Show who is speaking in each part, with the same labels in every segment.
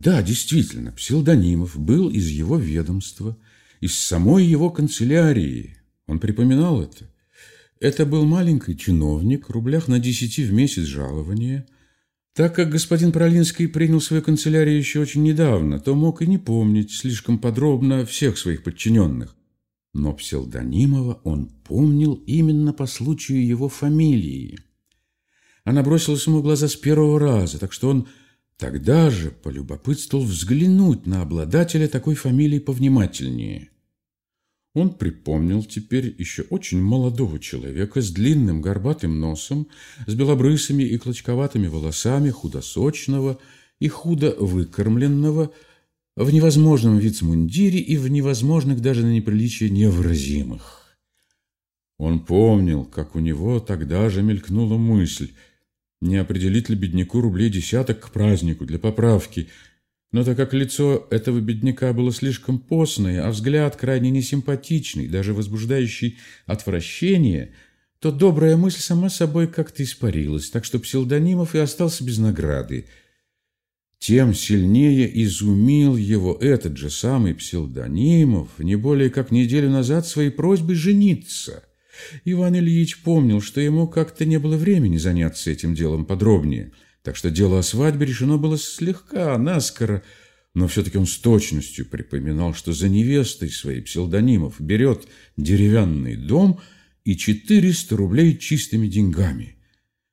Speaker 1: Да, действительно, Псилдонимов был из его ведомства, из самой его канцелярии. Он припоминал это. Это был маленький чиновник, рублях на десяти в месяц жалования. Так как господин Пролинский принял свою канцелярию еще очень недавно, то мог и не помнить слишком подробно всех своих подчиненных. Но Псилдонимова он помнил именно по случаю его фамилии. Она бросилась ему в глаза с первого раза, так что он Тогда же полюбопытствовал взглянуть на обладателя такой фамилии повнимательнее. Он припомнил теперь еще очень молодого человека с длинным горбатым носом, с белобрысыми и клочковатыми волосами, худосочного и худо выкормленного, в невозможном вицмундире и в невозможных даже на неприличие невыразимых. Он помнил, как у него тогда же мелькнула мысль – не определить ли бедняку рублей десяток к празднику для поправки. Но так как лицо этого бедняка было слишком постное, а взгляд крайне несимпатичный, даже возбуждающий отвращение, то добрая мысль сама собой как-то испарилась, так что псевдонимов и остался без награды. Тем сильнее изумил его этот же самый псевдонимов не более как неделю назад своей просьбой жениться – Иван Ильич помнил, что ему как-то не было времени заняться этим делом подробнее, так что дело о свадьбе решено было слегка, наскоро, но все-таки он с точностью припоминал, что за невестой своей псевдонимов берет деревянный дом и 400 рублей чистыми деньгами.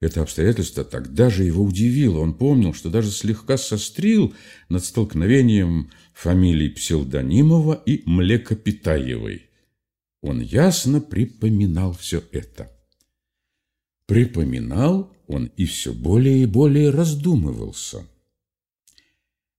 Speaker 1: Это обстоятельство тогда же его удивило. Он помнил, что даже слегка сострил над столкновением фамилий Псевдонимова и Млекопитаевой. Он ясно припоминал все это. Припоминал он и все более и более раздумывался.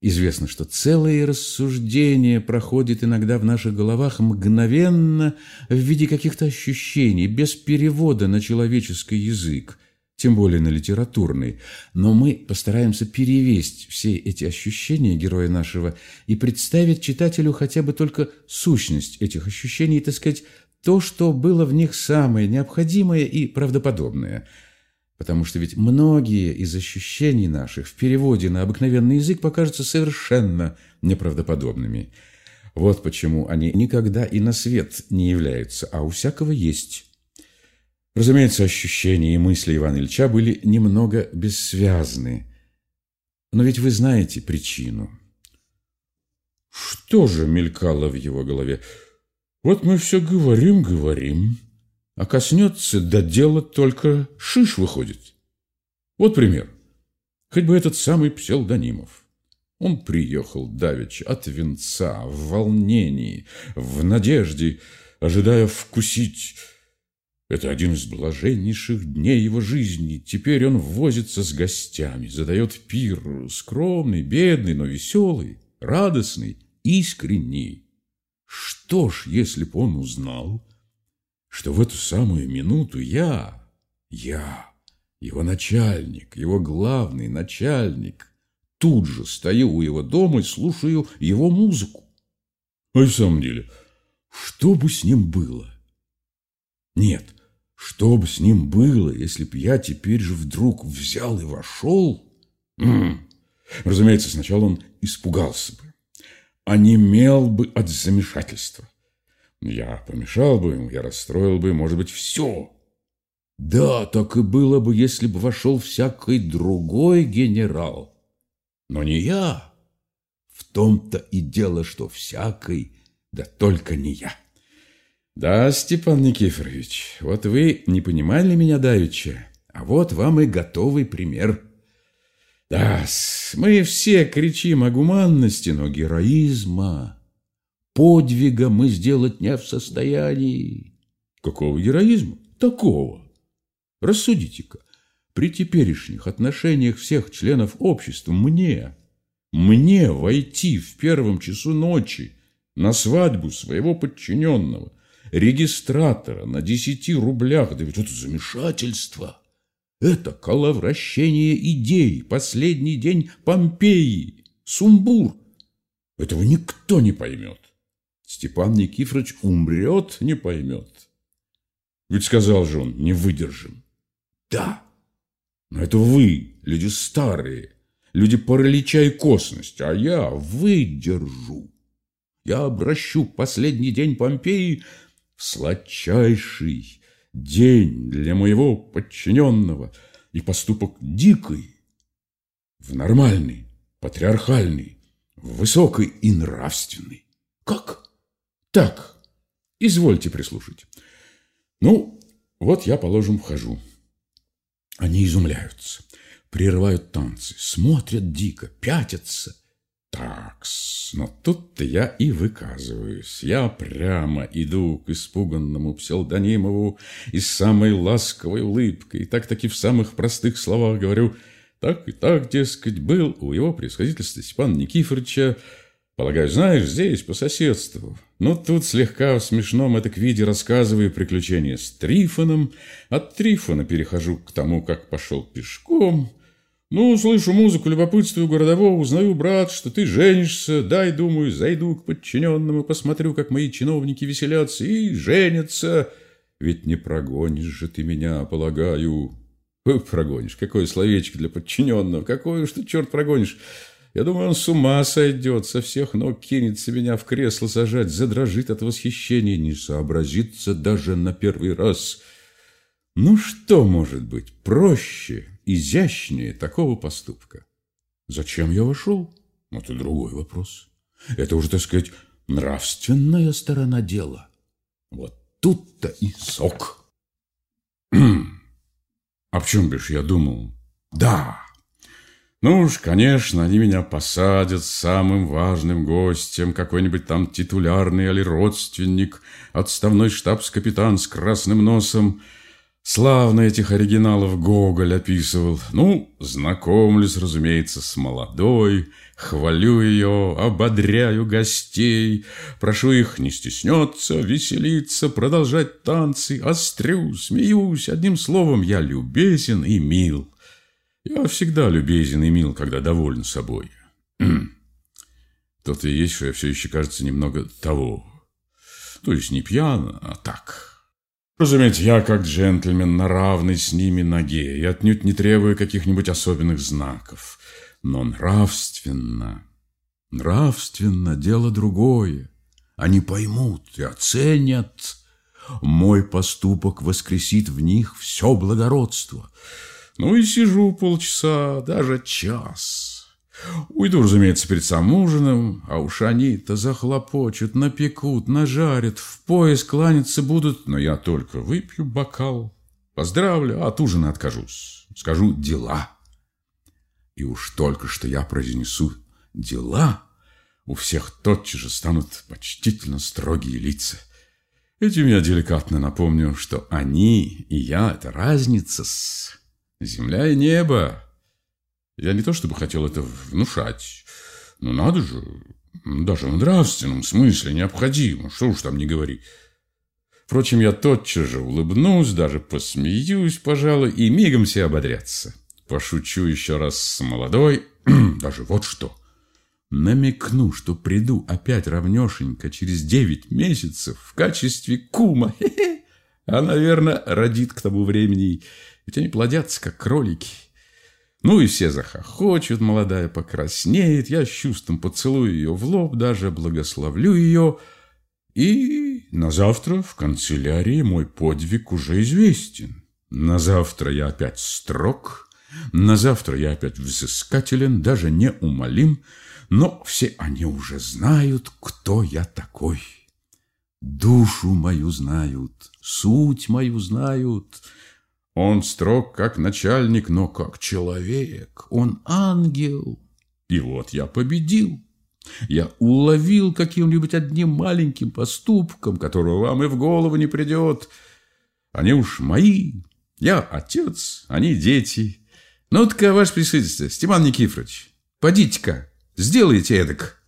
Speaker 1: Известно, что целые рассуждения проходят иногда в наших головах мгновенно в виде каких-то ощущений, без перевода на человеческий язык – тем более на литературный, но мы постараемся перевесть все эти ощущения героя нашего и представить читателю хотя бы только сущность этих ощущений, так сказать, то, что было в них самое необходимое и правдоподобное. Потому что ведь многие из ощущений наших в переводе на обыкновенный язык покажутся совершенно неправдоподобными. Вот почему они никогда и на свет не являются, а у всякого есть. Разумеется, ощущения и мысли Ивана Ильича были немного бессвязны. Но ведь вы знаете причину. Что же мелькало в его голове? Вот мы все говорим, говорим, а коснется до дела только шиш выходит. Вот пример. Хоть бы этот самый псевдонимов. Он приехал давеча от венца, в волнении, в надежде, ожидая вкусить это один из блаженнейших дней его жизни. Теперь он возится с гостями, задает пир, скромный, бедный, но веселый, радостный, искренний. Что ж, если б он узнал, что в эту самую минуту я, я, его начальник, его главный начальник, тут же стою у его дома и слушаю его музыку. А в самом деле, что бы с ним было? Нет, — что бы с ним было, если б я теперь же вдруг взял и вошел? М -м. Разумеется, сначала он испугался бы, онемел бы от замешательства. Я помешал бы ему, я расстроил бы, может быть, все. Да, так и было бы, если бы вошел всякий другой генерал. Но не я. В том-то и дело, что всякий, да только не я. Да, Степан Никифорович, вот вы не понимали меня давеча, а вот вам и готовый пример. Да, мы все кричим о гуманности, но героизма, подвига мы сделать не в состоянии. Какого героизма? Такого. Рассудите-ка, при теперешних отношениях всех членов общества мне, мне войти в первом часу ночи на свадьбу своего подчиненного – регистратора на десяти рублях, да ведь это замешательство. Это коловращение идей, последний день Помпеи, сумбур. Этого никто не поймет. Степан Никифорович умрет, не поймет. Ведь сказал же он, не выдержим. Да, но это вы, люди старые, люди паралича и косность, а я выдержу. Я обращу последний день Помпеи сладчайший день для моего подчиненного и поступок дикий в нормальный, патриархальный, высокий и нравственный. Как? Так, извольте прислушать. Ну, вот я, положим, вхожу. Они изумляются, прерывают танцы, смотрят дико, пятятся. Такс, но тут-то я и выказываюсь. Я прямо иду к испуганному псевдонимову и с самой ласковой улыбкой, так-таки в самых простых словах говорю – так и так, дескать, был у его превосходительства Степана Никифоровича, полагаю, знаешь, здесь, по соседству. Но тут слегка в смешном это к виде рассказываю приключения с Трифоном. От Трифона перехожу к тому, как пошел пешком. Ну, слышу музыку, любопытствую городового, узнаю, брат, что ты женишься. Дай, думаю, зайду к подчиненному, посмотрю, как мои чиновники веселятся и женятся. Ведь не прогонишь же ты меня, полагаю. Прогонишь. Какое словечко для подчиненного. Какое уж ты, черт, прогонишь. Я думаю, он с ума сойдет, со всех ног кинется меня в кресло сажать, задрожит от восхищения, не сообразится даже на первый раз. Ну что может быть проще, изящнее такого поступка? Зачем я вошел? Это другой вопрос. Это уже, так сказать, нравственная сторона дела. Вот тут-то и сок. О чем бишь я думал? Да. Ну уж, конечно, они меня посадят самым важным гостем, какой-нибудь там титулярный или родственник, отставной штабс-капитан с красным носом. Славно этих оригиналов Гоголь описывал. Ну, знакомлюсь, разумеется, с молодой, хвалю ее, ободряю гостей, прошу их не стесняться, веселиться, продолжать танцы, острю, смеюсь. Одним словом, я любезен и мил. Я всегда любезен и мил, когда доволен собой. Тот и есть, что я все еще, кажется, немного того. То есть не пьян, а так, Разумеется, я как джентльмен на равной с ними ноге и отнюдь не требую каких-нибудь особенных знаков. Но нравственно, нравственно дело другое. Они поймут и оценят. Мой поступок воскресит в них все благородство. Ну и сижу полчаса, даже час. Уйду, разумеется, перед самым ужином, а уж они-то захлопочут, напекут, нажарят, в пояс кланяться будут, но я только выпью бокал, поздравлю, а от ужина откажусь, скажу «дела». И уж только что я произнесу «дела», у всех тотчас же станут почтительно строгие лица. Этим я деликатно напомню, что они и я — это разница с земля и небо. Я не то чтобы хотел это внушать, но надо же, даже в нравственном смысле необходимо, что уж там не говори. Впрочем, я тотчас же улыбнусь, даже посмеюсь, пожалуй, и мигом все ободрятся. Пошучу еще раз с молодой, даже вот что. Намекну, что приду опять равнешенько через девять месяцев в качестве кума. А, наверное, родит к тому времени, ведь они плодятся, как кролики. Ну и все захохочут, молодая покраснеет, я с чувством поцелую ее в лоб, даже благословлю ее. И на завтра в канцелярии мой подвиг уже известен. На завтра я опять строг, на завтра я опять взыскателен, даже не умолим, но все они уже знают, кто я такой. Душу мою знают, суть мою знают — он строг как начальник, но как человек. Он ангел. И вот я победил. Я уловил каким-нибудь одним маленьким поступком, которого вам и в голову не придет. Они уж мои. Я отец, они дети. Ну-ка, ваше присутствие, Степан Никифорович, подите-ка, сделайте эдак.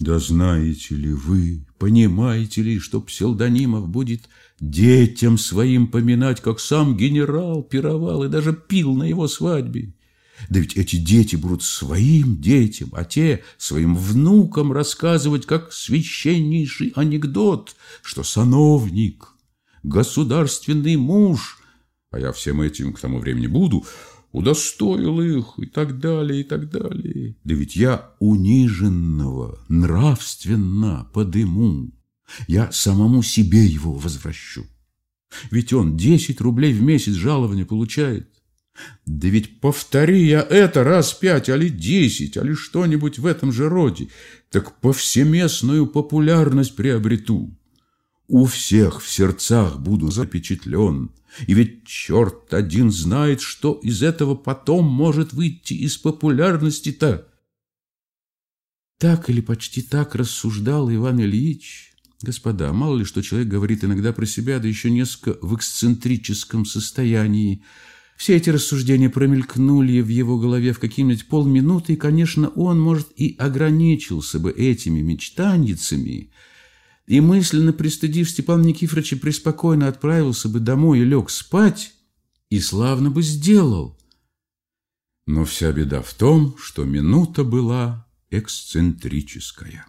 Speaker 1: Да знаете ли вы, понимаете ли, что псевдонимов будет детям своим поминать, как сам генерал пировал и даже пил на его свадьбе? Да ведь эти дети будут своим детям, а те своим внукам рассказывать, как священнейший анекдот, что сановник, государственный муж, а я всем этим к тому времени буду, удостоил их и так далее, и так далее. Да ведь я униженного нравственно подыму, я самому себе его возвращу. Ведь он десять рублей в месяц жалования получает. Да ведь повтори я это раз пять, али десять, али что-нибудь в этом же роде, так повсеместную популярность приобрету. У всех в сердцах буду запечатлен, и ведь черт один знает, что из этого потом может выйти из популярности-то. Так или почти так рассуждал Иван Ильич. Господа, мало ли что человек говорит иногда про себя, да еще несколько в эксцентрическом состоянии. Все эти рассуждения промелькнули в его голове в какие-нибудь полминуты, и, конечно, он, может, и ограничился бы этими мечтанницами, и мысленно пристыдив Степана Никифоровича, преспокойно отправился бы домой и лег спать, и славно бы сделал. Но вся беда в том, что минута была эксцентрическая.